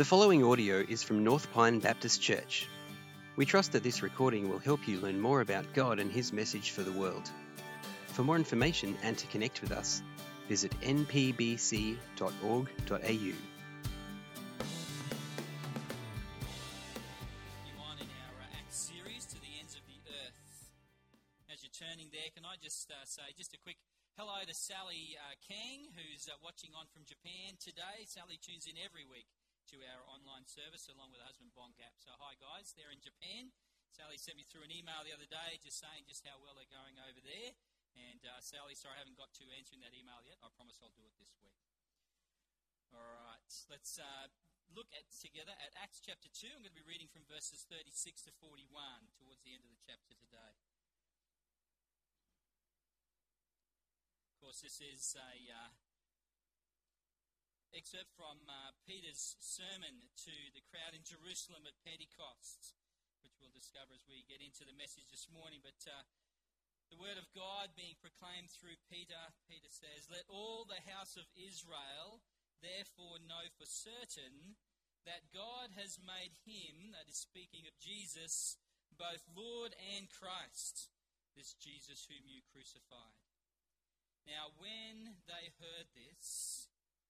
The following audio is from North Pine Baptist Church. We trust that this recording will help you learn more about God and His message for the world. For more information and to connect with us, visit npbc.org.au. uh, series to the ends of the earth. As you're turning there, can I just uh, say just a quick hello to Sally uh, Kang, who's uh, watching on from Japan today. Sally tunes in every week to our online service along with her husband Bongap. So hi guys, they're in Japan. Sally sent me through an email the other day just saying just how well they're going over there. And uh, Sally, sorry I haven't got to answering that email yet. I promise I'll do it this week. All right, let's uh, look at together at Acts chapter 2. I'm going to be reading from verses 36 to 41 towards the end of the chapter today. Of course, this is a uh, excerpt from uh, Peter's sermon to the crowd in Jerusalem at Pentecost, which we'll discover as we get into the message this morning. But uh, the word of God being proclaimed through Peter, Peter says, Let all the house of Israel therefore know for certain that God has made him, that is speaking of Jesus, both Lord and Christ, this Jesus whom you crucified. Now, when they heard this,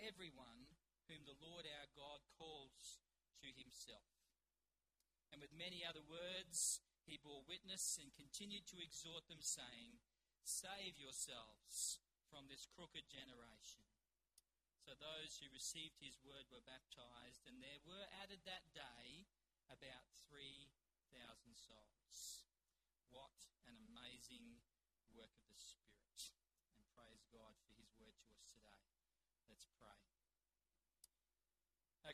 everyone whom the Lord our God calls to himself. And with many other words, he bore witness and continued to exhort them, saying, Save yourselves from this crooked generation. So those who received his word were baptized, and there were added that day about 3,000 souls. What an amazing work of the Spirit. And praise God for his word to us today. Let's pray.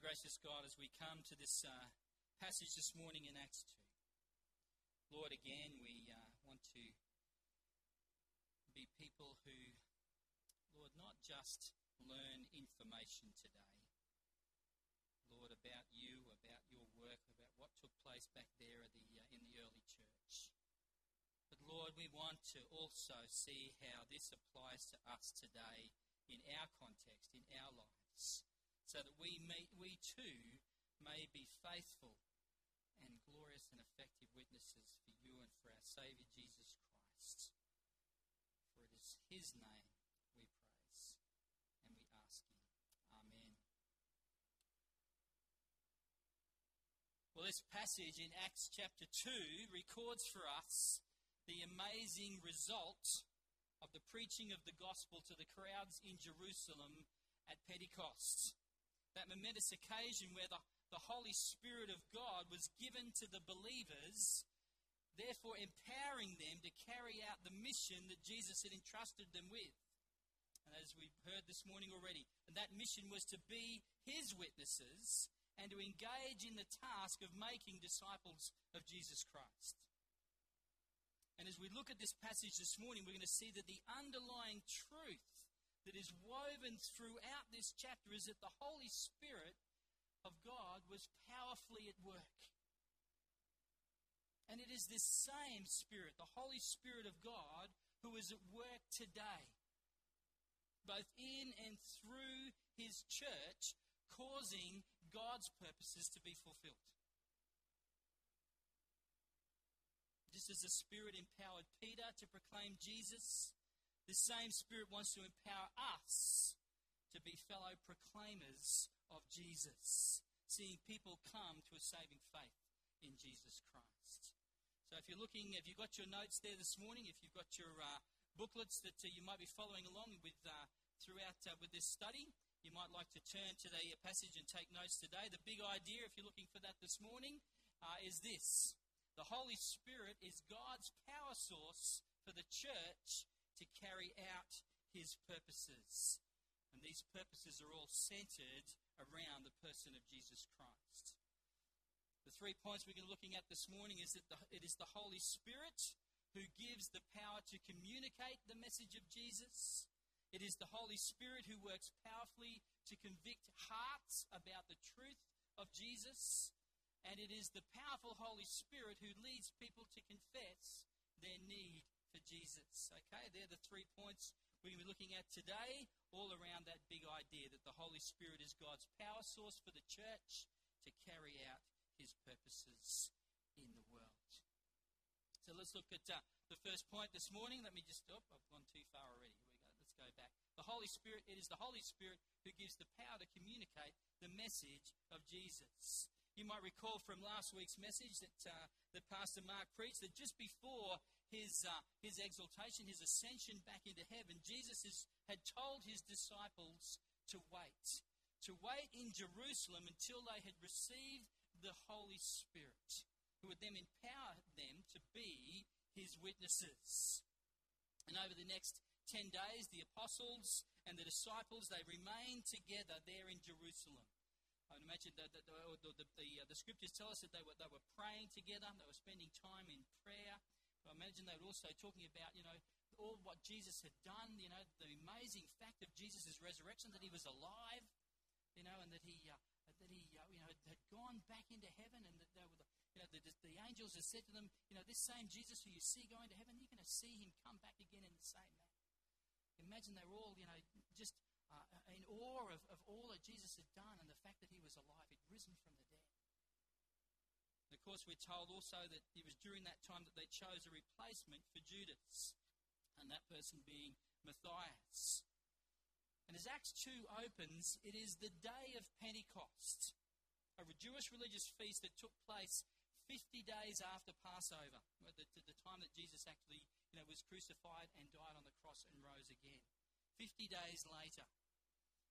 Our gracious God, as we come to this uh, passage this morning in Acts 2, Lord, again, we uh, want to be people who, Lord, not just learn information today, Lord, about you, about your work, about what took place back there the, uh, in the early church. But Lord, we want to also see how this applies to us today in our context, in our lives, so that we, may, we too may be faithful and glorious and effective witnesses for you and for our Saviour Jesus Christ. For it is His name we praise and we ask Him. Amen. Well, this passage in Acts chapter 2 records for us the amazing result of the preaching of the gospel to the crowds in Jerusalem at Pentecost. That momentous occasion where the, the Holy Spirit of God was given to the believers, therefore empowering them to carry out the mission that Jesus had entrusted them with. And as we've heard this morning already, and that mission was to be his witnesses and to engage in the task of making disciples of Jesus Christ. And as we look at this passage this morning, we're going to see that the underlying truth that is woven throughout this chapter is that the Holy Spirit of God was powerfully at work. And it is this same Spirit, the Holy Spirit of God, who is at work today, both in and through His church, causing God's purposes to be fulfilled. Just as the Spirit empowered Peter to proclaim Jesus, the same Spirit wants to empower us to be fellow proclaimers of Jesus, seeing people come to a saving faith in Jesus Christ. So if you're looking, if you've got your notes there this morning, if you've got your uh, booklets that uh, you might be following along with uh, throughout uh, with this study, you might like to turn to the passage and take notes today. The big idea, if you're looking for that this morning, uh, is this the Holy Spirit is God's power source for the church to carry out his purposes. And these purposes are all centered around the person of Jesus Christ. The three points we're looking at this morning is that the, it is the Holy Spirit who gives the power to communicate the message of Jesus. It is the Holy Spirit who works powerfully to convict hearts about the truth of Jesus. And it is the powerful Holy Spirit who leads people to confess their need for Jesus. Okay, they're the three points we're going to be looking at today, all around that big idea that the Holy Spirit is God's power source for the church to carry out his purposes in the world. So let's look at uh, the first point this morning. Let me just, oh, I've gone too far already. Here we go. Let's go back. The Holy Spirit, it is the Holy Spirit who gives the power to communicate the message of Jesus. You might recall from last week's message that, uh, that Pastor Mark preached that just before his, uh, his exaltation, his ascension back into heaven, Jesus had told his disciples to wait. To wait in Jerusalem until they had received the Holy Spirit, who would then empower them to be his witnesses. And over the next 10 days, the apostles and the disciples, they remained together there in Jerusalem. I would imagine that the, the, the, the, uh, the scriptures tell us that they were, they were praying together, they were spending time in prayer. I imagine they were also talking about, you know, all what Jesus had done, you know, the amazing fact of Jesus' resurrection, that he was alive, you know, and that he, uh, that he, uh, you know, had gone back into heaven, and that they were the, you know, the, the angels had said to them, you know, this same Jesus who you see going to heaven, you're going to see him come back again in the same manner. Imagine they were all, you know, just uh, in awe of, of all that Jesus had done and the fact that he was alive, he'd risen from the dead. Of course, we're told also that it was during that time that they chose a replacement for Judas, and that person being Matthias. And as Acts 2 opens, it is the day of Pentecost, a Jewish religious feast that took place 50 days after Passover, the, the time that Jesus actually you know, was crucified and died on the cross and rose again. 50 days later.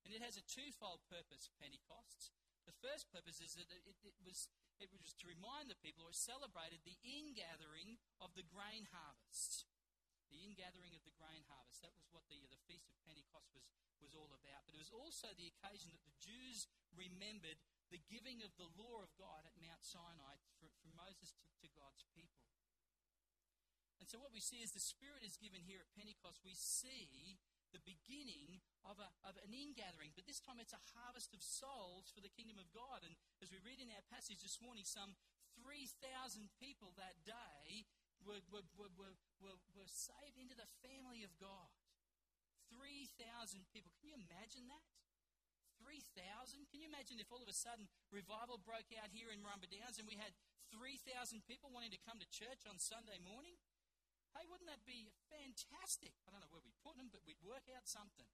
And it has a twofold purpose, Pentecost. The first purpose is that it, it, was it was to remind the people or celebrated the ingathering of the grain harvest. The ingathering of the grain harvest. That was what the, the Feast of Pentecost was, was all about. But it was also the occasion that the Jews remembered the giving of the law of God at Mount Sinai from, from Moses to, to God's people. And so what we see is the Spirit is given here at Pentecost. We see the beginning of, a, of an ingathering, but this time it's a harvest of souls for the kingdom of God. And as we read in our passage this morning, some 3,000 people that day were, were, were, were, were saved into the family of God. 3,000 people. Can you imagine that? 3,000? Can you imagine if all of a sudden revival broke out here in Murrumba Downs and we had 3,000 people wanting to come to church on Sunday morning? Hey, wouldn't that be fantastic? I don't know where we put them, but we'd work out something.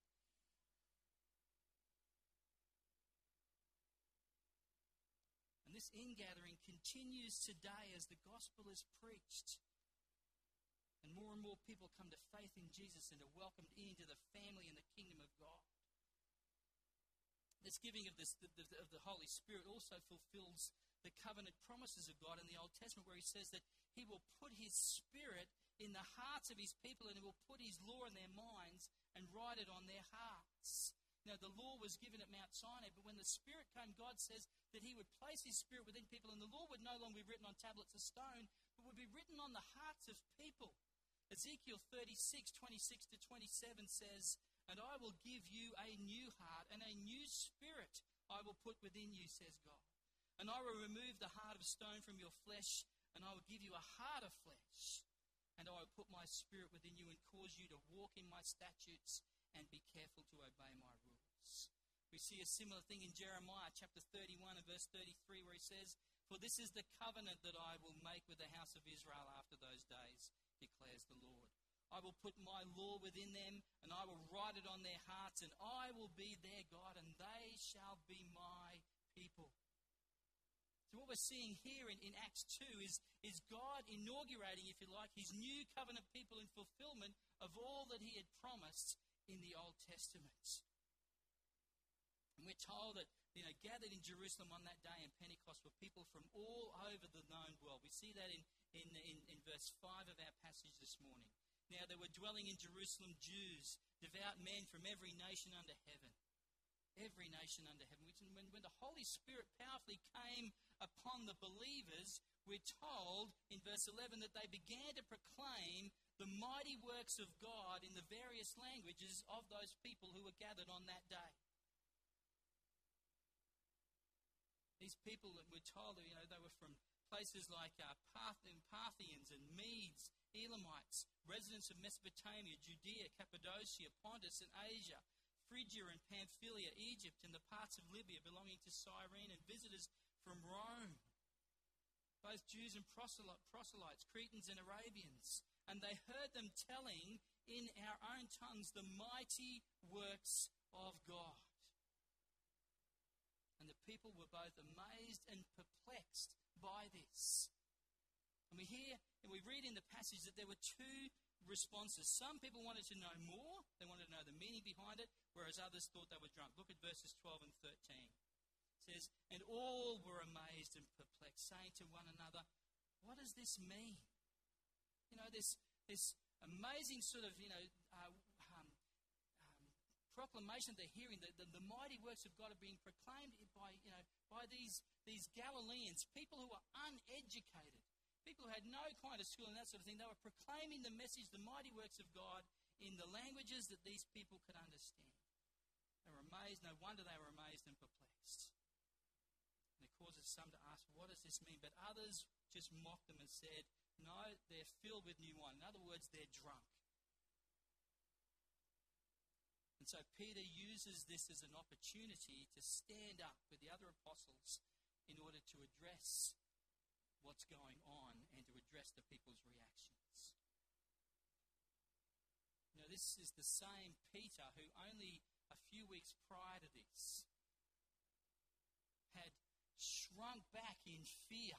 And this ingathering continues today as the gospel is preached. And more and more people come to faith in Jesus and are welcomed into the family and the kingdom of God. This giving of, this, of the Holy Spirit also fulfills the covenant promises of God in the Old Testament, where He says that He will put His Spirit in the hearts of his people and he will put his law in their minds and write it on their hearts. Now, the law was given at Mount Sinai, but when the Spirit came, God says that He would place His Spirit within people, and the law would no longer be written on tablets of stone, but would be written on the hearts of people. Ezekiel 36, 26 to 27 says, And I will give you a new heart, and a new spirit I will put within you, says God. And I will remove the heart of stone from your flesh, and I will give you a heart of flesh and I will put my spirit within you and cause you to walk in my statutes and be careful to obey my rules. We see a similar thing in Jeremiah chapter 31 and verse 33 where he says, For this is the covenant that I will make with the house of Israel after those days, declares the Lord. I will put my law within them, and I will write it on their hearts, and I will be their God, and they shall be my people. So, what we're seeing here in, in Acts 2 is, is God inaugurating, if you like, his new covenant people in fulfillment of all that he had promised in the Old Testament. And we're told that, you know, gathered in Jerusalem on that day in Pentecost were people from all over the known world. We see that in, in, in, in verse 5 of our passage this morning. Now, there were dwelling in Jerusalem Jews, devout men from every nation under heaven. Every nation under heaven. Which, when, when the Holy Spirit powerfully came upon the believers, we're told in verse 11 that they began to proclaim the mighty works of God in the various languages of those people who were gathered on that day. These people that we're told, you know, they were from places like uh, Parthians and Medes, Elamites, residents of Mesopotamia, Judea, Cappadocia, Pontus, and Asia, Phrygia and Pamphylia, Egypt, and the parts of Libya belonging to Cyrene, and visitors from Rome, both Jews and proselytes, Cretans and Arabians. And they heard them telling in our own tongues the mighty works of God. And the people were both amazed and perplexed by this. And we hear and we read in the passage that there were two responses. Some people wanted to know more, they wanted to know the meaning behind it, whereas others thought they were drunk. Look at verses 12 and 13 It says, And all were amazed and perplexed, saying to one another, What does this mean? You know, this, this amazing sort of, you know, uh, um, um, proclamation they're hearing, the, the, the, mighty works of God are being proclaimed by, you know, by these, these Galileans, people who are uneducated, people who had no kind of school and that sort of thing. They were proclaiming the message, the mighty works of God, in the languages that these people could understand. They were amazed. No wonder they were amazed and perplexed. And it causes some to ask, what does this mean? But others just mocked them and said, no, they're filled with new wine. In other words, they're drunk. And so Peter uses this as an opportunity to stand up with the other apostles in order to address what's going on and to address the people's reactions. Know, this is the same Peter who only a few weeks prior to this had shrunk back in fear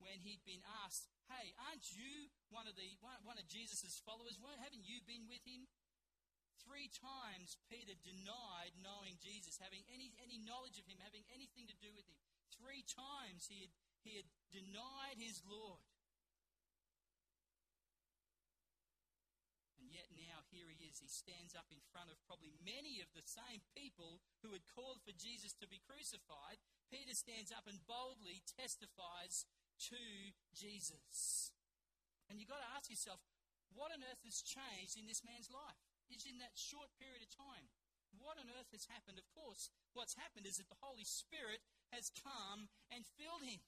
when he'd been asked, Hey, aren't you one of, the, one of Jesus' followers? Haven't you been with him? Three times Peter denied knowing Jesus, having any, any knowledge of him, having anything to do with him. Three times he had, he had denied his Lord. And yet now here he is. He stands up in front of probably many of the same people who had called for Jesus to be crucified. Peter stands up and boldly testifies to Jesus. And you've got to ask yourself, what on earth has changed in this man's life? It's in that short period of time. What on earth has happened? Of course, what's happened is that the Holy Spirit has come and filled him,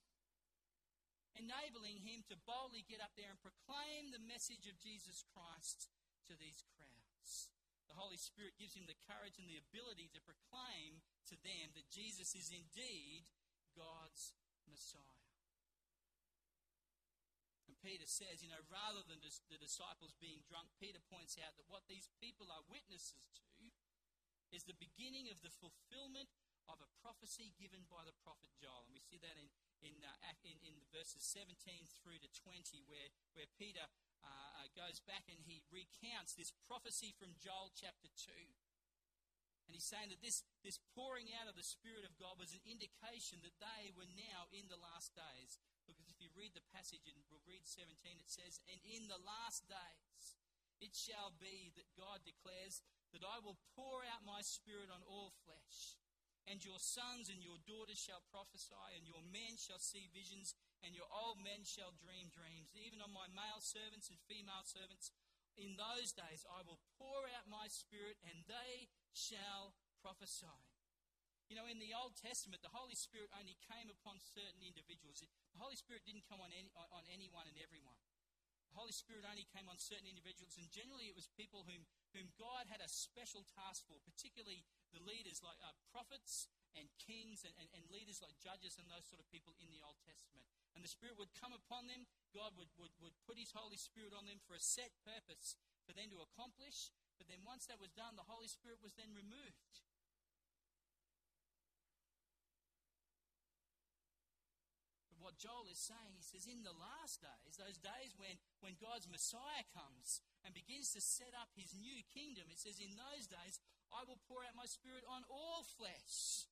enabling him to boldly get up there and proclaim the message of Jesus Christ to these crowds. The Holy Spirit gives him the courage and the ability to proclaim to them that Jesus is indeed God's Messiah. And Peter says, you know, rather than the disciples being drunk, Peter points out that what these people are witnesses to is the beginning of the fulfillment of a prophecy given by the prophet Joel. And we see that in, in, uh, in, in the verses 17 through to 20, where, where Peter uh, uh, goes back and he recounts this prophecy from Joel chapter 2. And he's saying that this, this pouring out of the Spirit of God was an indication that they were now in the last days. Because if you read the passage, and we'll read 17, it says, And in the last days it shall be that God declares that I will pour out my Spirit on all flesh. And your sons and your daughters shall prophesy, and your men shall see visions, and your old men shall dream dreams. Even on my male servants and female servants, in those days I will pour out my spirit, and they shall prophesy. You know, in the Old Testament, the Holy Spirit only came upon certain individuals. The Holy Spirit didn't come on, any, on anyone and everyone. Holy Spirit only came on certain individuals, and generally it was people whom, whom God had a special task for, particularly the leaders like uh, prophets and kings and, and, and, leaders like judges and those sort of people in the Old Testament. And the Spirit would come upon them. God would, would, would put His Holy Spirit on them for a set purpose for them to accomplish. But then once that was done, the Holy Spirit was then removed. Joel is saying, he says, in the last days, those days when, when God's Messiah comes and begins to set up his new kingdom, it says, in those days, I will pour out my spirit on all flesh.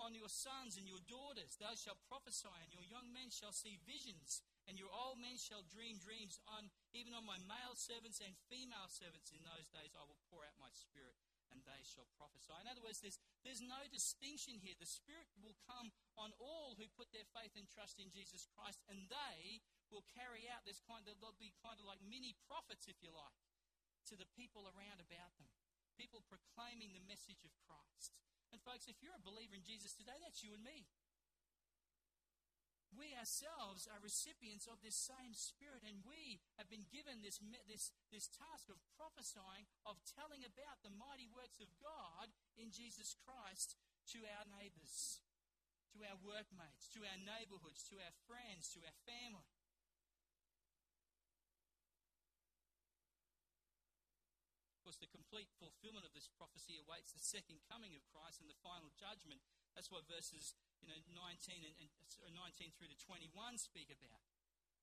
On your sons and your daughters, thou shalt prophesy, and your young men shall see visions, and your old men shall dream dreams. On even on my male servants and female servants in those days, I will pour out my spirit. And they shall prophesy. In other words, there's, there's no distinction here. The Spirit will come on all who put their faith and trust in Jesus Christ, and they will carry out this kind of, they'll be kind of like mini prophets, if you like, to the people around about them. People proclaiming the message of Christ. And folks, if you're a believer in Jesus today, that's you and me we ourselves are recipients of this same Spirit, and we have been given this, this, this task of prophesying, of telling about the mighty works of God in Jesus Christ to our neighbours, to our workmates, to our neighbourhoods, to our friends, to our family. Course, the complete fulfillment of this prophecy awaits the second coming of Christ and the final judgment. That's what verses you know, 19 and, and 19 through to 21 speak about.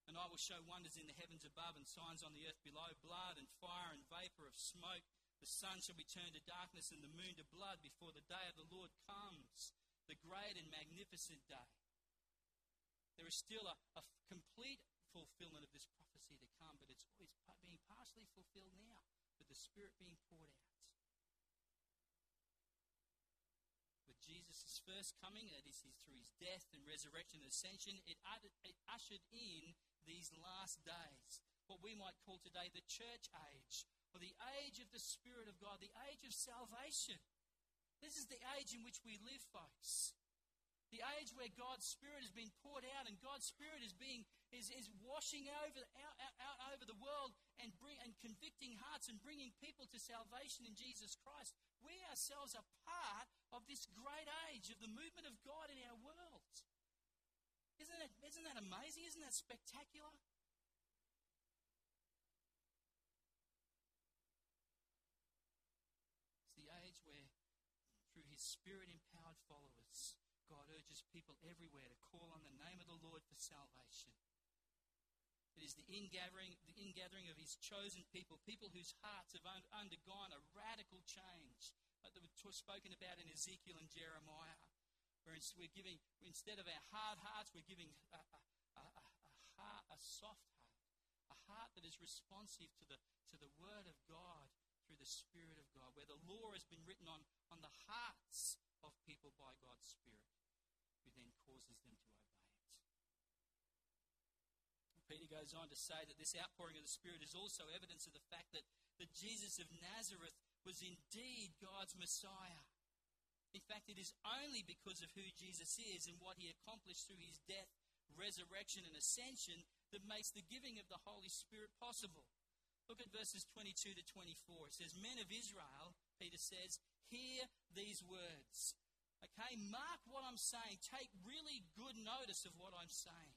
And I will show wonders in the heavens above and signs on the earth below, blood and fire and vapor of smoke. The sun shall be turned to darkness and the moon to blood before the day of the Lord comes, the great and magnificent day. There is still a, a complete fulfillment of this prophecy to come, but it's, it's being partially fulfilled now, with the Spirit being poured out. with Jesus' first coming, that is through his death and resurrection and ascension, it, it ushered in these last days, what we might call today the church age, or the age of the Spirit of God, the age of salvation. This is the age in which we live, folks. The age where God's Spirit has been poured out and God's Spirit is being is, is washing over out, out, out over the world and bring and convicting hearts and bringing people to salvation in Jesus Christ. We ourselves are part of this great age of the movement of God in our world. Isn't that, isn't that amazing? Isn't that spectacular? It's the age where, through his spirit empowered followers, God urges people everywhere to call on the name of the Lord for salvation. It is the ingathering, the ingathering of his chosen people, people whose hearts have undergone a radical change, like that was spoken about in Ezekiel and Jeremiah. Where we're giving, instead of our hard hearts, we're giving a, a, a, a, heart, a soft heart, a heart that is responsive to the, to the Word of God through the Spirit of God, where the law has been written on, on the hearts of people by God's Spirit who then causes them to. Peter goes on to say that this outpouring of the Spirit is also evidence of the fact that, that Jesus of Nazareth was indeed God's Messiah. In fact, it is only because of who Jesus is and what he accomplished through his death, resurrection, and ascension that makes the giving of the Holy Spirit possible. Look at verses 22 to 24. It says, Men of Israel, Peter says, hear these words. Okay, mark what I'm saying. Take really good notice of what I'm saying.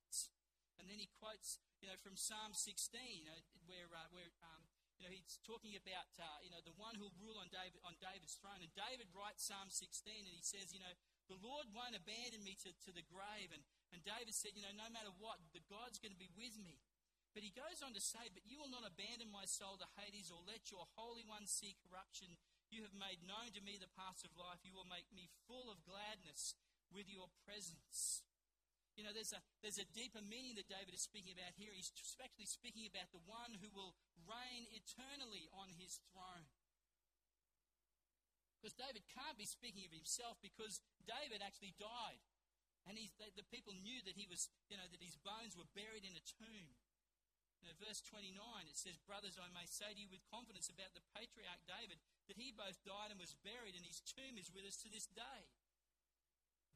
And then he quotes, you know, from Psalm 16, you know, where, uh, where um, you know, he's talking about, uh, you know, the one who'll rule on, David, on David's throne. And David writes Psalm 16, and he says, you know, the Lord won't abandon me to, to the grave. And, and David said, you know, no matter what, the God's going to be with me. But he goes on to say, But you will not abandon my soul to Hades or let your Holy One see corruption. You have made known to me the paths of life. You will make me full of gladness with your presence. You know, there's a, there's a deeper meaning that David is speaking about here. He's actually speaking about the one who will reign eternally on his throne. Because David can't be speaking of himself because David actually died. And he, the, the people knew that he was, you know, that his bones were buried in a tomb. You verse 29, it says, Brothers, I may say to you with confidence about the patriarch David that he both died and was buried, and his tomb is with us to this day.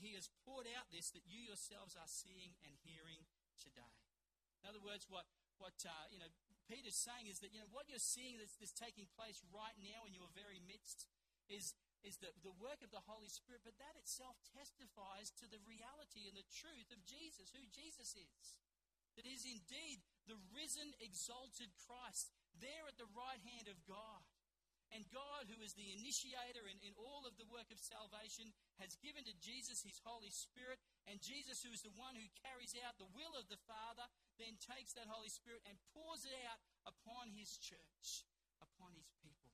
he has poured out this that you yourselves are seeing and hearing today. In other words, what what uh, you know Peter's saying is that you know what you're seeing that's, that's taking place right now in your very midst is is the, the work of the Holy Spirit, but that itself testifies to the reality and the truth of Jesus, who Jesus is. That is indeed the risen, exalted Christ, there at the right hand of God. And God, who is the initiator in, in all of the work of salvation, has given to Jesus his Holy Spirit. And Jesus, who is the one who carries out the will of the Father, then takes that Holy Spirit and pours it out upon his church, upon his people.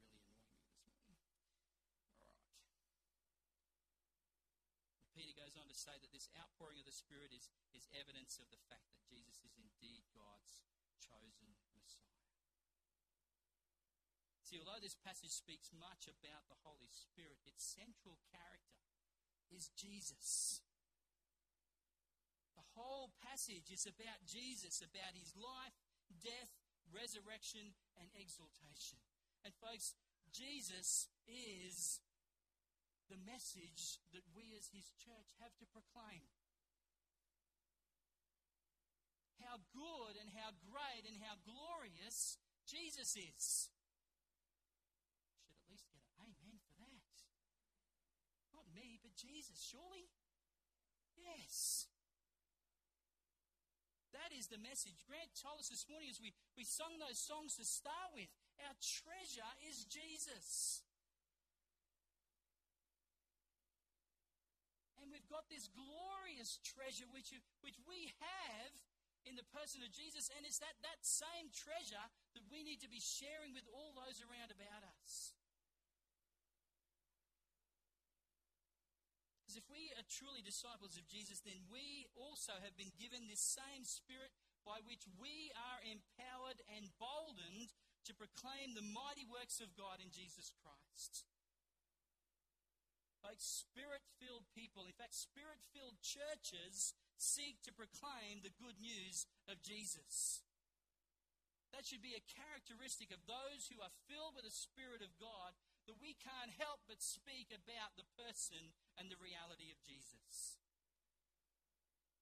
This is really annoying me this morning. All right. Peter goes on to say that this outpouring of the Spirit is, is evidence of the fact that Jesus is indeed God's chosen Messiah. See, although this passage speaks much about the Holy Spirit, its central character is Jesus. The whole passage is about Jesus, about his life, death, resurrection, and exaltation. And, folks, Jesus is the message that we as his church have to proclaim. How good and how great and how glorious Jesus is. Should at least get an amen for that. Not me, but Jesus, surely? Yes. That is the message. Grant told us this morning as we, we sung those songs to start with. Our treasure is Jesus. And we've got this glorious treasure which, which we have in the person of Jesus, and it's that, that same treasure that we need to be sharing with all those around about us. Are truly disciples of Jesus, then we also have been given this same spirit by which we are empowered and boldened to proclaim the mighty works of God in Jesus Christ like spirit filled people. In fact, spirit filled churches seek to proclaim the good news of Jesus. That should be a characteristic of those who are filled with the Spirit of God that we can't help but speak about the person and the reality of Jesus.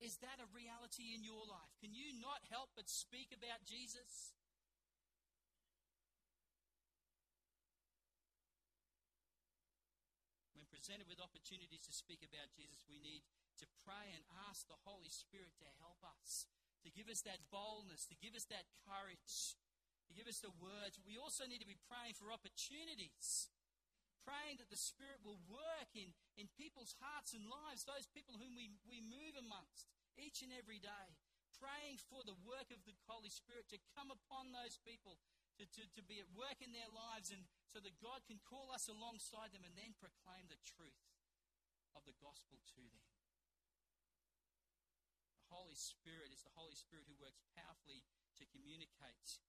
Is that a reality in your life? Can you not help but speak about Jesus? When presented with opportunities to speak about Jesus, we need to pray and ask the Holy Spirit to help us, to give us that boldness, to give us that courage, to give us the words. We also need to be praying for opportunities, praying that the Spirit will work in, in people's hearts and lives, those people whom we, we move amongst each and every day. Praying for the work of the Holy Spirit to come upon those people, to, to, to be at work in their lives and so that God can call us alongside them and then proclaim the truth of the gospel to them. The Holy Spirit is the Holy Spirit who works powerfully to communicate,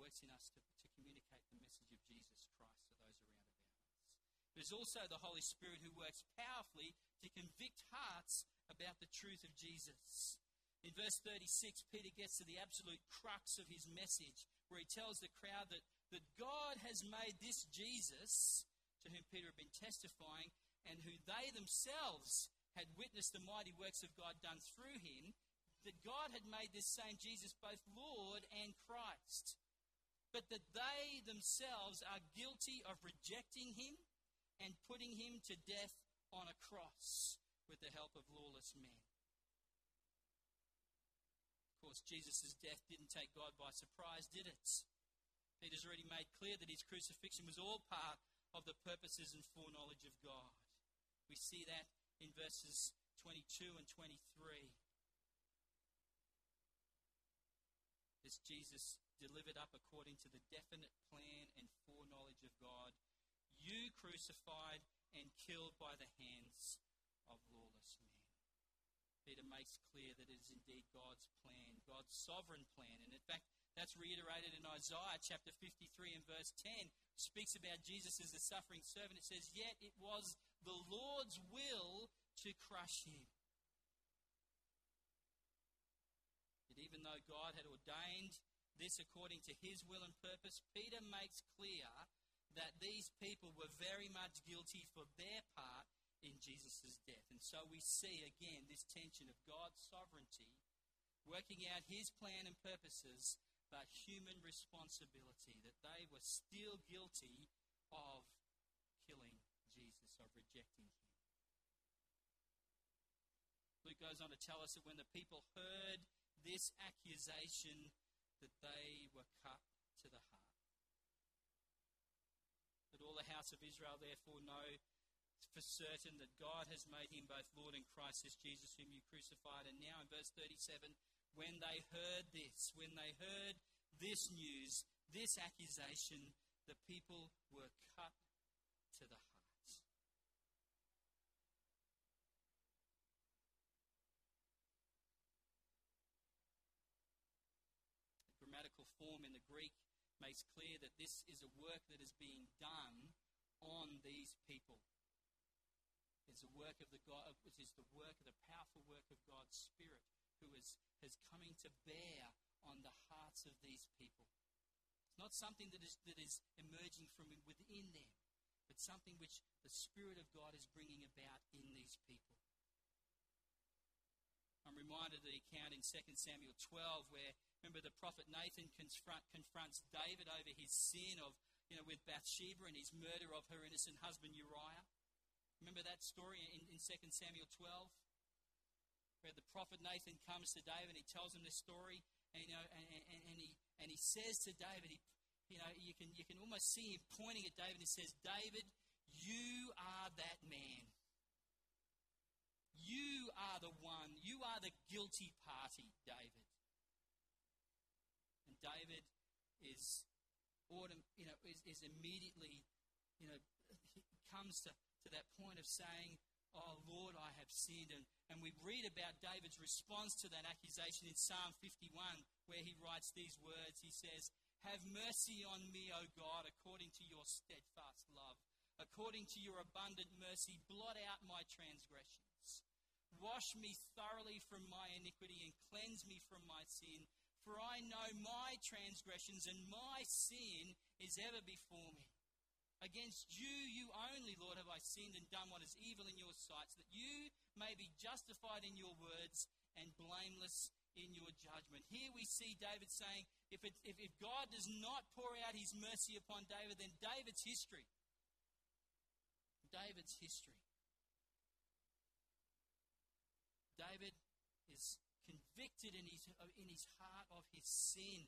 works in us to, to communicate the message of Jesus Christ to those around about us. There's also the Holy Spirit who works powerfully to convict hearts about the truth of Jesus. In verse 36, Peter gets to the absolute crux of his message, where he tells the crowd that that God has made this Jesus, to whom Peter had been testifying, and who they themselves had witnessed the mighty works of God done through him, that God had made this same Jesus both Lord and Christ, but that they themselves are guilty of rejecting him and putting him to death on a cross with the help of lawless men. Of course, Jesus' death didn't take God by surprise, did it? Peter's already made clear that his crucifixion was all part of the purposes and foreknowledge of God. We see that in verses 22 and 23. As Jesus delivered up according to the definite plan and foreknowledge of God, you crucified and killed by the hands of lawless men. Peter makes clear that it is indeed God's plan, God's sovereign plan. And in fact, that's reiterated in Isaiah chapter 53 and verse 10. Speaks about Jesus as the suffering servant. It says, Yet it was the Lord's will to crush him. Even even though God had ordained this according to his will and purpose, Peter makes clear that these people were very much guilty for their part in Jesus' death. And so we see again this tension of God's sovereignty working out his plan and purposes, but human responsibility, that they were still guilty of killing Jesus, of rejecting him. Luke goes on to tell us that when the people heard this accusation, that they were cut to the heart. That all the house of Israel therefore know for certain that God has made him both Lord and Christ, this Jesus whom you crucified. And now in verse 37, when they heard this, when they heard this news, this accusation, the people were cut to the heart. Form in the Greek makes clear that this is a work that is being done on these people. It's a work of the God, which is the work of the powerful work of God's Spirit who is, is coming to bear on the hearts of these people. It's not something that is, that is emerging from within them, but something which the Spirit of God is bringing about in these people. I'm reminded of the account in 2 Samuel 12 where, remember, the prophet Nathan confront, confronts David over his sin of, you know, with Bathsheba and his murder of her innocent husband Uriah. Remember that story in, in 2 Samuel 12? where the prophet Nathan comes to David and he tells him this story, and, you know, and, and, and, he, and he says to David, he, you know, you can, you can almost see him pointing at David and he says, David, you are that man. You are the one. You are the guilty party, David. David is, you know, is, is immediately, you know, comes to, to that point of saying, Oh Lord, I have sinned. And, and we read about David's response to that accusation in Psalm 51, where he writes these words. He says, Have mercy on me, O God, according to your steadfast love. According to your abundant mercy, blot out my transgressions. Wash me thoroughly from my iniquity and cleanse me from my sin. For I know my transgressions and my sin is ever before me. Against you, you only, Lord, have I sinned and done what is evil in your sight, so that you may be justified in your words and blameless in your judgment. Here we see David saying, if, it, if, if God does not pour out his mercy upon David, then David's history. David's history. David convicted in his, in his heart of his sin.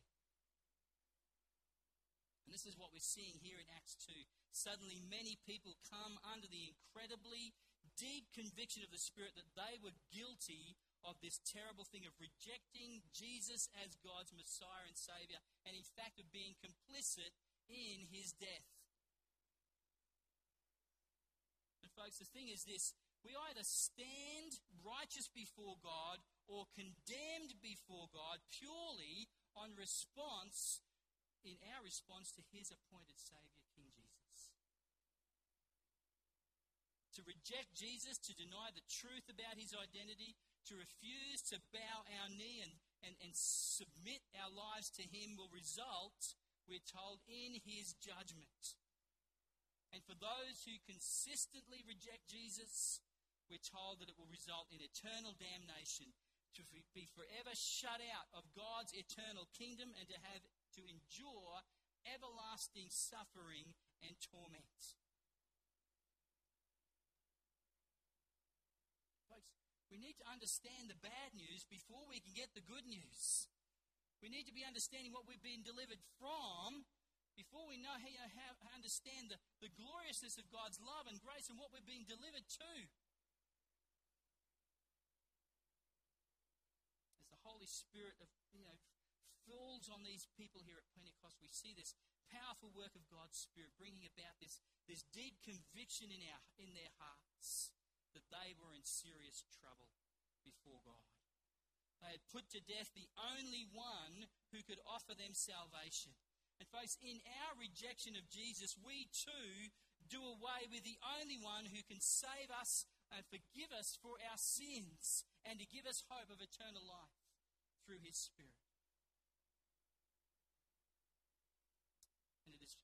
And this is what we're seeing here in Acts 2. Suddenly, many people come under the incredibly deep conviction of the Spirit that they were guilty of this terrible thing of rejecting Jesus as God's Messiah and Savior, and in fact of being complicit in his death. And, folks, the thing is this we either stand righteous before God or condemned before God purely on response in our response to his appointed Savior, King Jesus. To reject Jesus, to deny the truth about his identity, to refuse to bow our knee and, and, and submit our lives to him will result, we're told, in his judgment. And for those who consistently reject Jesus, we're told that it will result in eternal damnation, to be forever shut out of God's eternal kingdom and to have to endure everlasting suffering and torment. Folks, we need to understand the bad news before we can get the good news. We need to be understanding what we've been delivered from before we know how, how understand the, the gloriousness of God's love and grace and what we're being delivered to. Spirit of, you know, falls on these people here at Pentecost, we see this powerful work of God's Spirit bringing about this, this deep conviction in, our, in their hearts that they were in serious trouble before God. They had put to death the only one who could offer them salvation. And, folks, in our rejection of Jesus, we too do away with the only one who can save us and forgive us for our sins and to give us hope of eternal life through His Spirit. And it is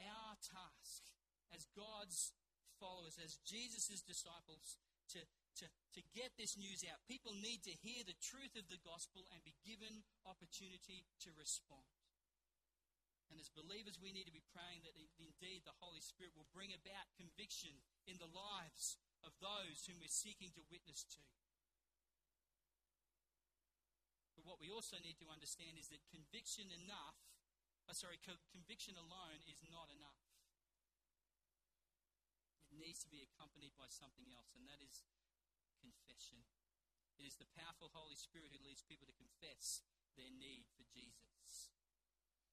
our task as God's followers, as Jesus' disciples, to, to, to get this news out. People need to hear the truth of the gospel and be given opportunity to respond. And as believers, we need to be praying that indeed the Holy Spirit will bring about conviction in the lives of those whom we're seeking to witness to. But what we also need to understand is that conviction enough, oh sorry, co- conviction alone is not enough. It needs to be accompanied by something else, and that is confession. It is the powerful Holy Spirit who leads people to confess their need for Jesus.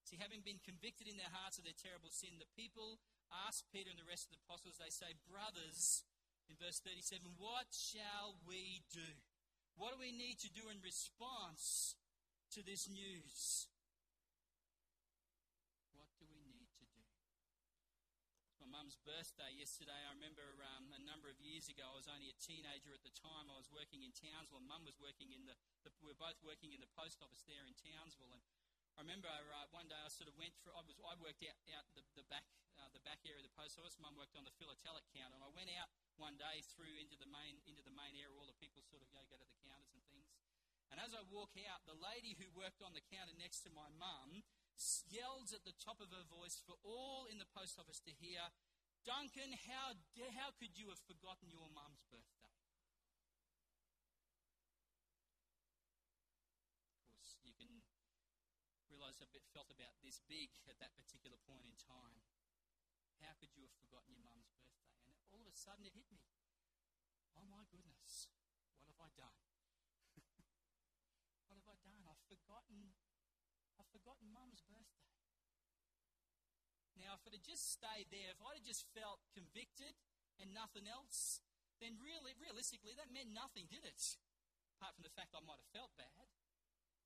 See, having been convicted in their hearts of their terrible sin, the people ask Peter and the rest of the apostles, they say, Brothers, in verse 37, what shall we do? What do we need to do in response to this news? What do we need to do? It's my mum's birthday yesterday. I remember um, a number of years ago, I was only a teenager at the time. I was working in Townsville. Mum was working in the, the, we were both working in the post office there in Townsville. And I remember uh, one day I sort of went through. I was I worked out out the, the back uh, the back area of the post office. Mum worked on the philatelic counter, and I went out one day through into the main into the main area. All the people sort of you know, go to the counters and things. And as I walk out, the lady who worked on the counter next to my mum yells at the top of her voice for all in the post office to hear, "Duncan, how how could you have forgotten your mum's birthday?" Of course, you can realised a bit felt about this big at that particular point in time. How could you have forgotten your mum's birthday? And all of a sudden it hit me. Oh my goodness, what have I done? what have I done? I've forgotten I've forgotten mum's birthday. Now, if it had just stayed there, if I'd have just felt convicted and nothing else, then really, realistically, that meant nothing, did it? Apart from the fact I might have felt bad.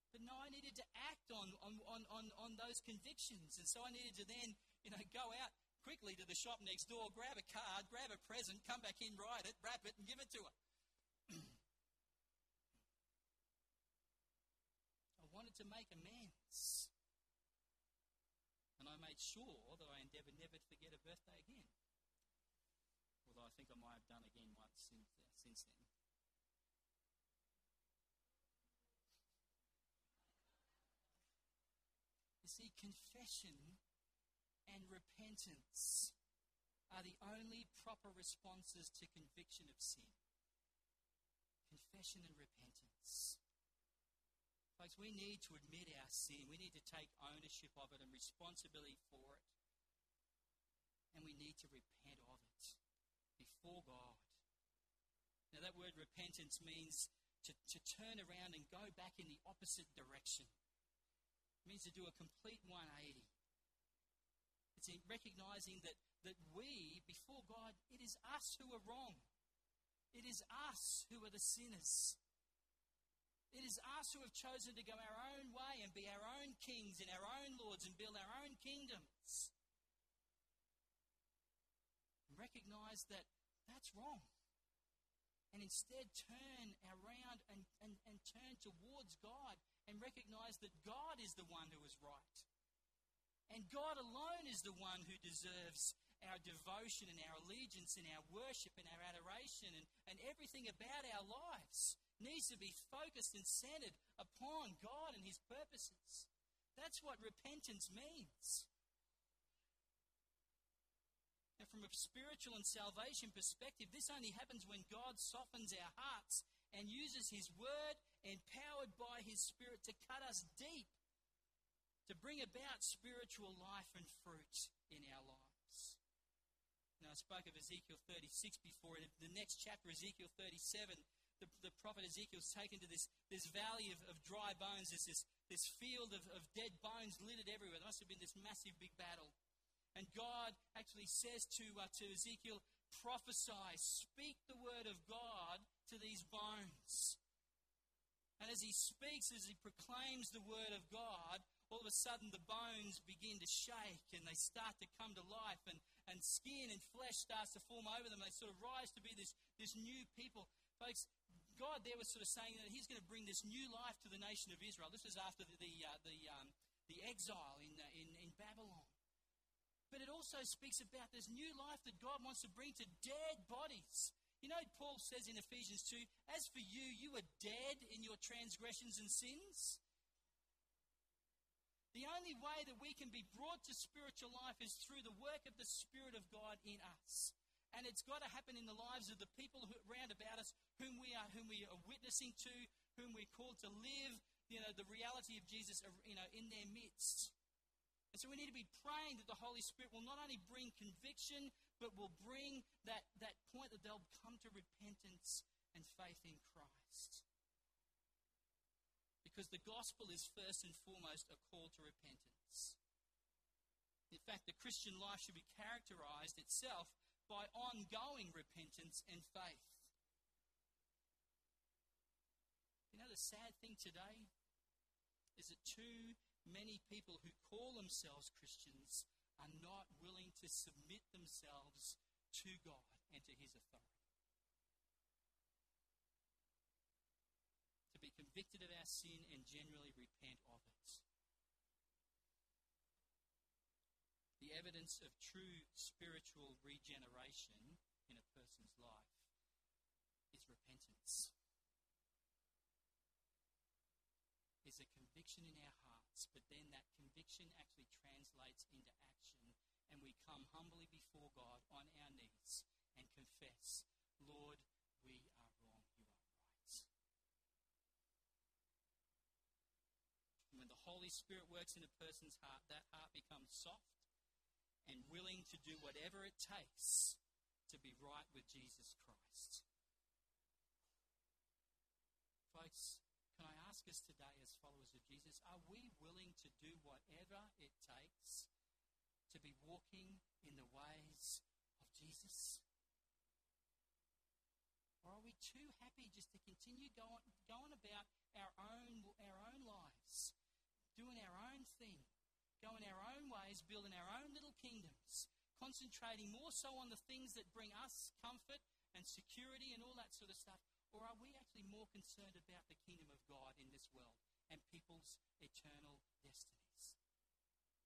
But no, I needed to act on, on, on, on, on those convictions. And so I needed to then, you know, go out quickly to the shop next door, grab a card, grab a present, come back in, write it, wrap it, and give it to her. I wanted to make amends. And I made sure that I endeavoured never to forget a birthday again. Although I think I might have done again once since, uh, since then. see, confession and repentance are the only proper responses to conviction of sin. Confession and repentance. Folks, we need to admit our sin. We need to take ownership of it and responsibility for it. And we need to repent of it before God. Now, that word repentance means to, to turn around and go back in the opposite direction. It means to do a complete 180. It's in recognizing that, that we, before God, it is us who are wrong. It is us who are the sinners. It is us who have chosen to go our own way and be our own kings and our own lords and build our own kingdoms. And recognize that that's wrong. And instead turn around and, and, and turn towards God and recognize that God is the one who is right. And God alone is the one who deserves our devotion and our allegiance and our worship and our adoration and, and everything about our lives needs to be focused and centered upon God and His purposes. That's what repentance means. Now, from a spiritual and salvation perspective, this only happens when God softens our hearts and uses His Word empowered by His Spirit to cut us deep, to bring about spiritual life and fruit in our lives. I spoke of Ezekiel 36 before. In the next chapter, Ezekiel 37, the, the prophet Ezekiel's taken to this, this valley of, of dry bones, this, this, this field of, of dead bones littered everywhere. There must have been this massive big battle. And God actually says to, uh, to Ezekiel, prophesy, speak the word of God to these bones. And as he speaks, as he proclaims the word of God, all of a sudden the bones begin to shake and they start to come to life and, and skin and flesh starts to form over them. They sort of rise to be this, this new people. Folks, God there was sort of saying that He's going to bring this new life to the nation of Israel. This is after the, the, uh, the, um, the exile in, uh, in, in Babylon. But it also speaks about this new life that God wants to bring to dead bodies. You know, Paul says in Ephesians 2 As for you, you are dead in your transgressions and sins. The only way that we can be brought to spiritual life is through the work of the Spirit of God in us. And it's got to happen in the lives of the people who, around about us whom we are whom we are witnessing to, whom we're called to live, you know, the reality of Jesus, uh, you know, in their midst. And so we need to be praying that the Holy Spirit will not only bring conviction, but will bring that, that point that they'll come to repentance and faith in Christ. Because the gospel is first and foremost a call to repentance. In fact, the Christian life should be characterized itself by ongoing repentance and faith. You know, the sad thing today is that too many people who call themselves Christians are not willing to submit themselves to God and to His authority. Convicted of our sin and generally repent of it. The evidence of true spiritual regeneration in a person's life is repentance. Is a conviction in our hearts, but then that conviction actually translates into action, and we come humbly before God on our knees and confess, Lord, we are wrong, you are right. When the Holy Spirit works in a person's heart, that heart becomes soft and willing to do whatever it takes to be right with Jesus Christ. Folks, can I ask us today, as followers of Jesus, are we willing to do whatever it takes to be walking in the ways of Jesus? Or are we too happy just to continue going, going about our own, our own lives, doing our own thing, going our own ways, building our own little kingdoms, concentrating more so on the things that bring us comfort and security and all that sort of stuff, or are we actually more concerned about the kingdom of God in this world and people's eternal destinies?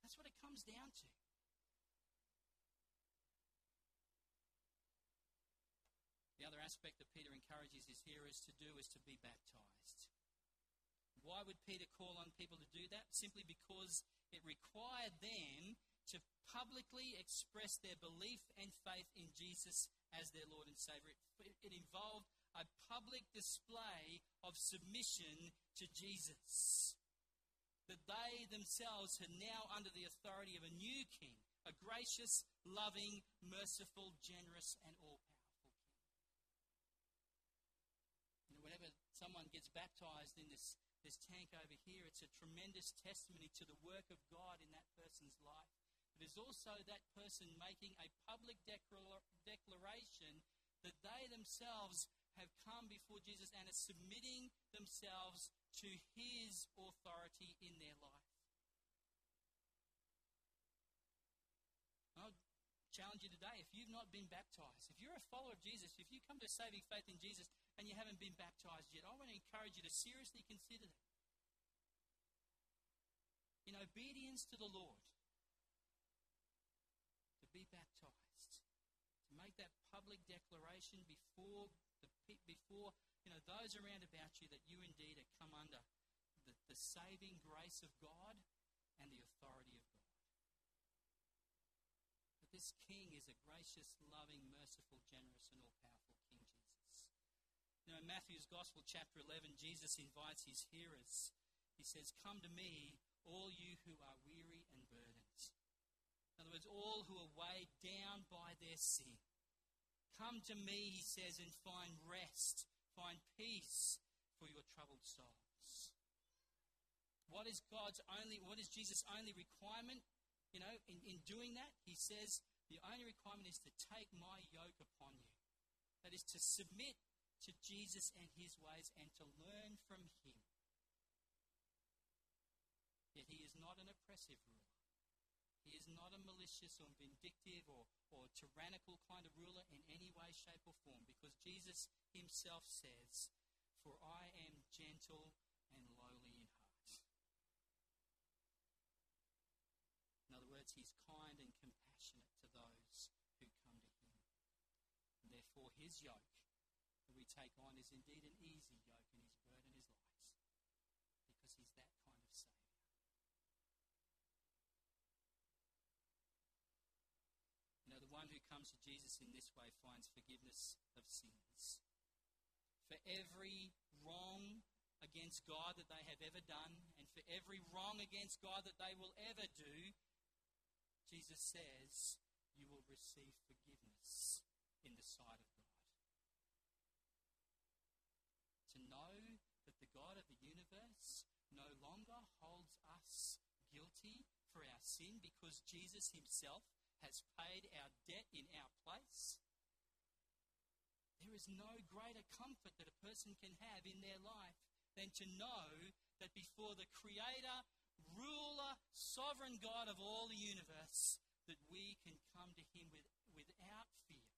That's what it comes down to. The other aspect that Peter encourages his hearers to do is to be baptized. Why would Peter call on people to do that? Simply because it required them to publicly express their belief and faith in Jesus as their Lord and Savior. It, it involved a public display of submission to Jesus. That they themselves are now under the authority of a new king, a gracious, loving, merciful, generous, and all powerful king. Whenever someone gets baptized in this, this tank over here, it's a tremendous testimony to the work of God in that person's life. It is also that person making a public declaration that they themselves have come before Jesus and are submitting themselves to his authority in their life. I'll challenge you today if you've not been baptized, if you're a follower of Jesus, if you come to saving faith in Jesus and you haven't been baptized yet, I want to encourage you to seriously consider that. In obedience to the Lord, to be baptized, to make that public declaration before the, before you know those around about you that you indeed have come under the, the saving grace of God and the authority of God. This King is a gracious, loving, merciful, generous, and all powerful King Jesus. You know, in Matthew's Gospel, chapter 11, Jesus invites his hearers. He says, Come to me, all you who are weary and burdened. In other words, all who are weighed down by their sin. Come to me, he says, and find rest, find peace for your troubled souls. What is God's only, what is Jesus' only requirement? You know, in, in doing that, he says, the only requirement is to take my yoke upon you. That is to submit to Jesus and his ways and to learn from him. Yet he is not an oppressive ruler. He is not a malicious or vindictive or, or tyrannical kind of ruler in any way, shape, or form because Jesus himself says For I am gentle and lowly in heart. In other words, he's kind and compassionate to those who come to him. And therefore, his yoke that we take on is indeed an easy yoke, and his burden is light. Because he's that kind of Saviour. You know, the one who comes to Jesus in this way finds forgiveness of sins. For every wrong against God that they have ever done, and for every wrong against God that they will ever do, Jesus says, you will receive forgiveness in the sight of God. To know that the God of the universe no longer holds us guilty for our sin because Jesus himself has paid our debt in our place. There is no greater comfort that a person can have in their life than to know that before the Creator, ruler, sovereign God of all the universe, that we can come to Him with, without fear,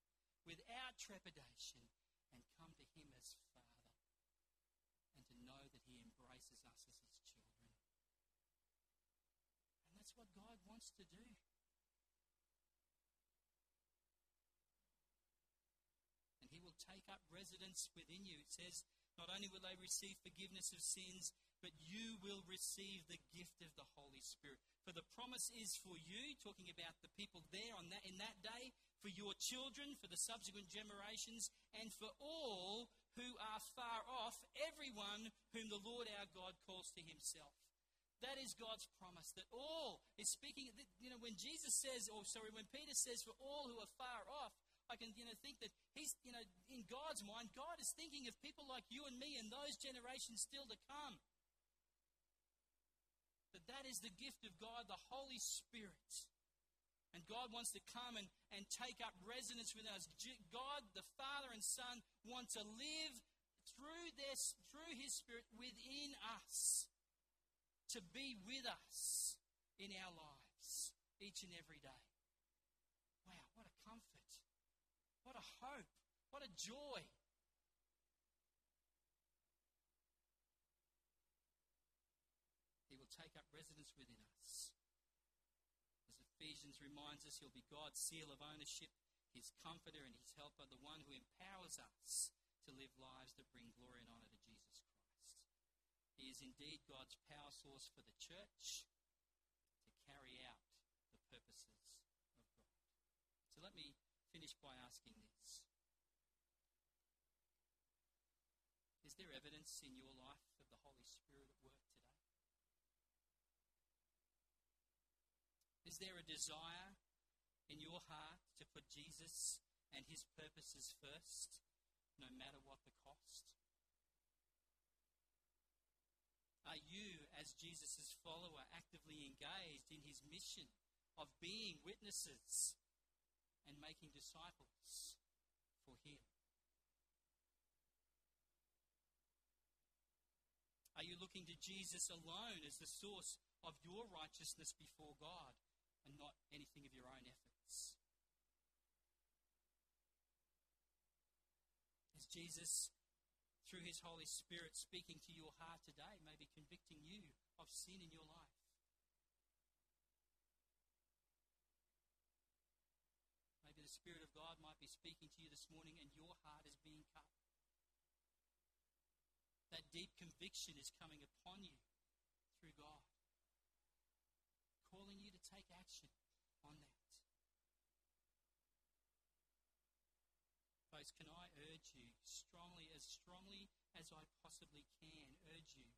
without trepidation, and come to Him as Father, and to know that He embraces us as His children. And that's what God wants to do. Up residence within you. It says, not only will they receive forgiveness of sins, but you will receive the gift of the Holy Spirit. For the promise is for you, talking about the people there on that, in that day, for your children, for the subsequent generations, and for all who are far off, everyone whom the Lord our God calls to himself. That is God's promise. That all is speaking, you know, when Jesus says, or sorry, when Peter says, for all who are far off, I can, you know, think that he's, you know, in God's mind, God is thinking of people like you and me and those generations still to come. That that is the gift of God, the Holy Spirit. And God wants to come and, and take up residence with us. God, the Father and Son, want to live through this, through His Spirit within us, to be with us in our lives each and every day. Wow, what a comfort. What a hope. What a joy. He will take up residence within us. As Ephesians reminds us, He'll be God's seal of ownership, His comforter and His helper, the one who empowers us to live lives that bring glory and honour to Jesus Christ. He is indeed God's power source for the church to carry out the purposes of God. So let me finish by asking this evidence in your life of the Holy Spirit at work today? Is there a desire in your heart to put Jesus and his purposes first, no matter what the cost? Are you, as Jesus' follower, actively engaged in his mission of being witnesses and making disciples for Him? Are you looking to Jesus alone as the source of your righteousness before God and not anything of your own efforts? Is Jesus, through His Holy Spirit, speaking to your heart today, maybe convicting you of sin in your life? Maybe the Spirit of God might be speaking to you this morning and your heart is being cut. Deep conviction is coming upon you through God, calling you to take action on that. Folks, can I urge you strongly, as strongly as I possibly can, urge you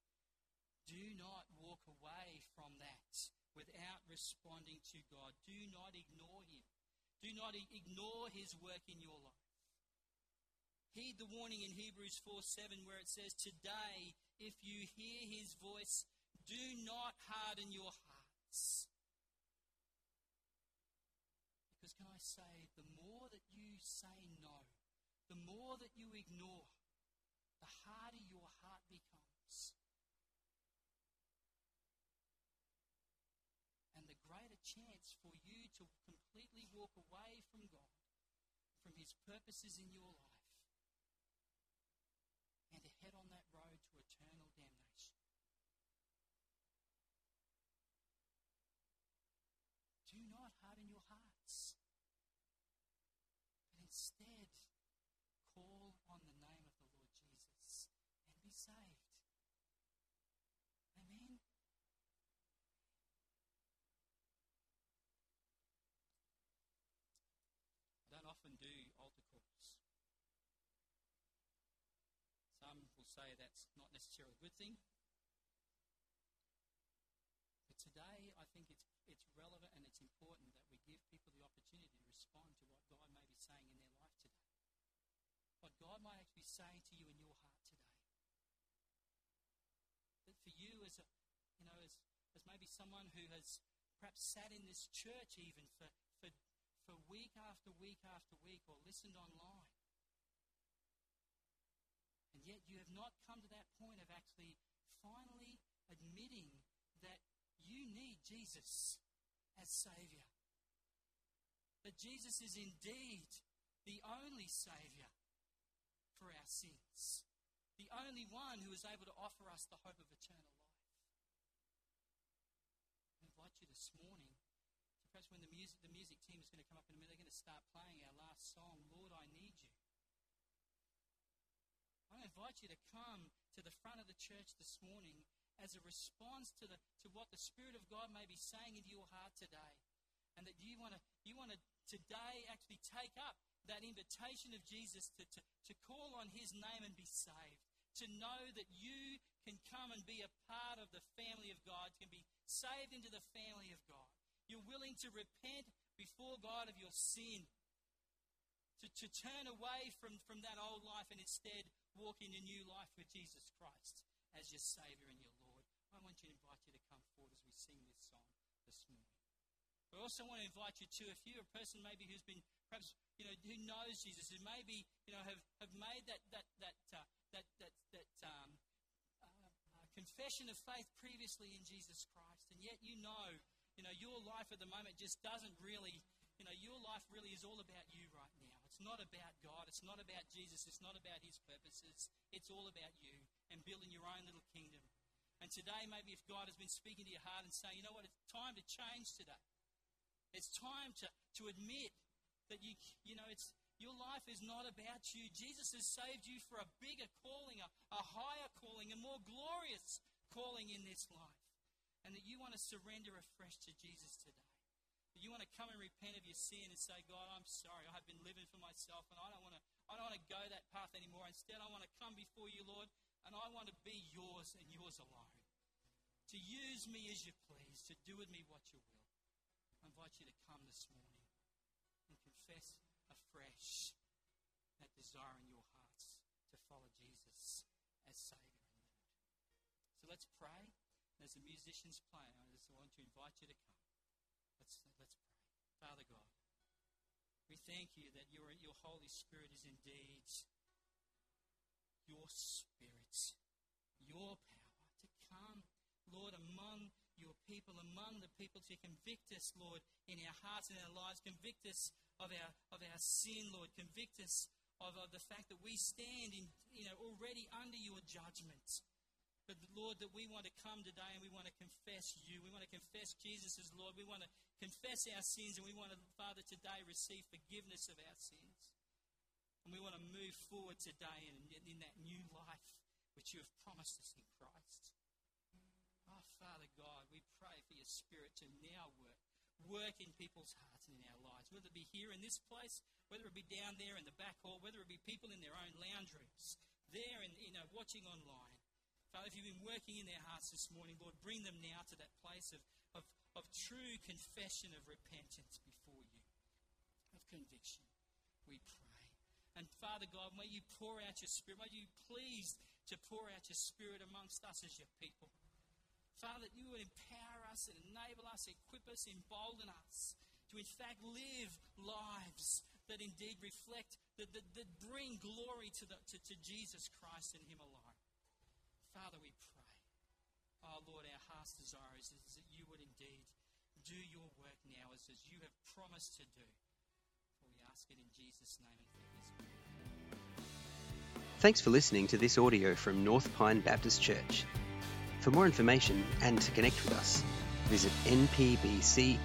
do not walk away from that without responding to God. Do not ignore Him. Do not ignore his work in your life. Heed the warning in Hebrews 4 7 where it says, Today, if you hear his voice, do not harden your hearts. Because, can I say, the more that you say no, the more that you ignore, the harder your heart becomes. and the greater chance for you to completely walk away from God, from His purposes in your life, and to head on that instead call on the name of the Lord Jesus and be saved. Amen. I don't often do altar calls. Some will say that's not necessarily a good thing. But today, I think it's, it's relevant and it's important that we give people the opportunity to respond to what God may be saying in their life God might actually be saying to you in your heart today. That for you, as a, you know, as, as maybe someone who has perhaps sat in this church even for, for, for week after week after week or listened online. And yet you have not come to that point of actually finally admitting that you need Jesus as Savior. That Jesus is indeed the only Savior for our sins. The only one who is able to offer us the hope of eternal life. I invite you this morning to perhaps when the music, the music team is going to come up in a minute, they're going to start playing our last song, Lord, I Need You. I invite you to come to the front of the church this morning as a response to, the, to what the Spirit of God may be saying into your heart today. And that you want to you want to today actually take up that invitation of Jesus to, to, to call on his name and be saved. To know that you can come and be a part of the family of God, can be saved into the family of God. You're willing to repent before God of your sin, to, to turn away from, from that old life and instead walk in a new life with Jesus Christ as your Savior and your Lord. I want you to invite you to come forward as we sing this song this morning. I also want to invite you to, if you're a person maybe who's been perhaps you know who knows Jesus, who maybe you know have, have made that that that uh, that that, that um, uh, uh, confession of faith previously in Jesus Christ, and yet you know you know your life at the moment just doesn't really you know your life really is all about you right now. It's not about God. It's not about Jesus. It's not about His purposes. It's all about you and building your own little kingdom. And today, maybe if God has been speaking to your heart and saying, you know what, it's time to change today. It's time to, to admit that you, you know, it's, your life is not about you. Jesus has saved you for a bigger calling, a, a higher calling, a more glorious calling in this life. And that you want to surrender afresh to Jesus today. That you want to come and repent of your sin and say, God, I'm sorry. I have been living for myself and I don't want to, I don't want to go that path anymore. Instead, I want to come before you, Lord, and I want to be yours and yours alone. To use me as you please, to do with me what you will. I invite you to come this morning confess afresh that desire in your hearts to follow Jesus as Savior and Lord. So let's pray. As the musicians play, I just want to invite you to come. Let's, let's pray. Father God, we thank you that your, your Holy Spirit is indeed your Spirit, your power to come, Lord, among your people, among the people to convict us, Lord, in our hearts and our lives. Convict us of our, of our sin, Lord. Convict us of, of the fact that we stand in, you know, already under your judgment. But Lord, that we want to come today and we want to confess you. We want to confess Jesus as Lord. We want to confess our sins and we want to, Father, today receive forgiveness of our sins. And we want to move forward today in, in that new life which you have promised us in Christ. Father God, we pray for your Spirit to now work. Work in people's hearts and in our lives, whether it be here in this place, whether it be down there in the back hall, whether it be people in their own lounge rooms, there and you know watching online. Father, if you've been working in their hearts this morning, Lord, bring them now to that place of, of, of true confession of repentance before you, of conviction. We pray. And Father God, may you pour out your Spirit. May you please to pour out your Spirit amongst us as your people. Father, that you would empower us and enable us, equip us, embolden us to, in fact, live lives that indeed reflect, that, that, that bring glory to, the, to, to Jesus Christ and Him alone. Father, we pray. Oh, Lord, our heart's desire is, is that you would indeed do your work now as, as you have promised to do. For we ask it in Jesus' name Thanks for listening to this audio from North Pine Baptist Church. For more information and to connect with us, visit npbc.org.au.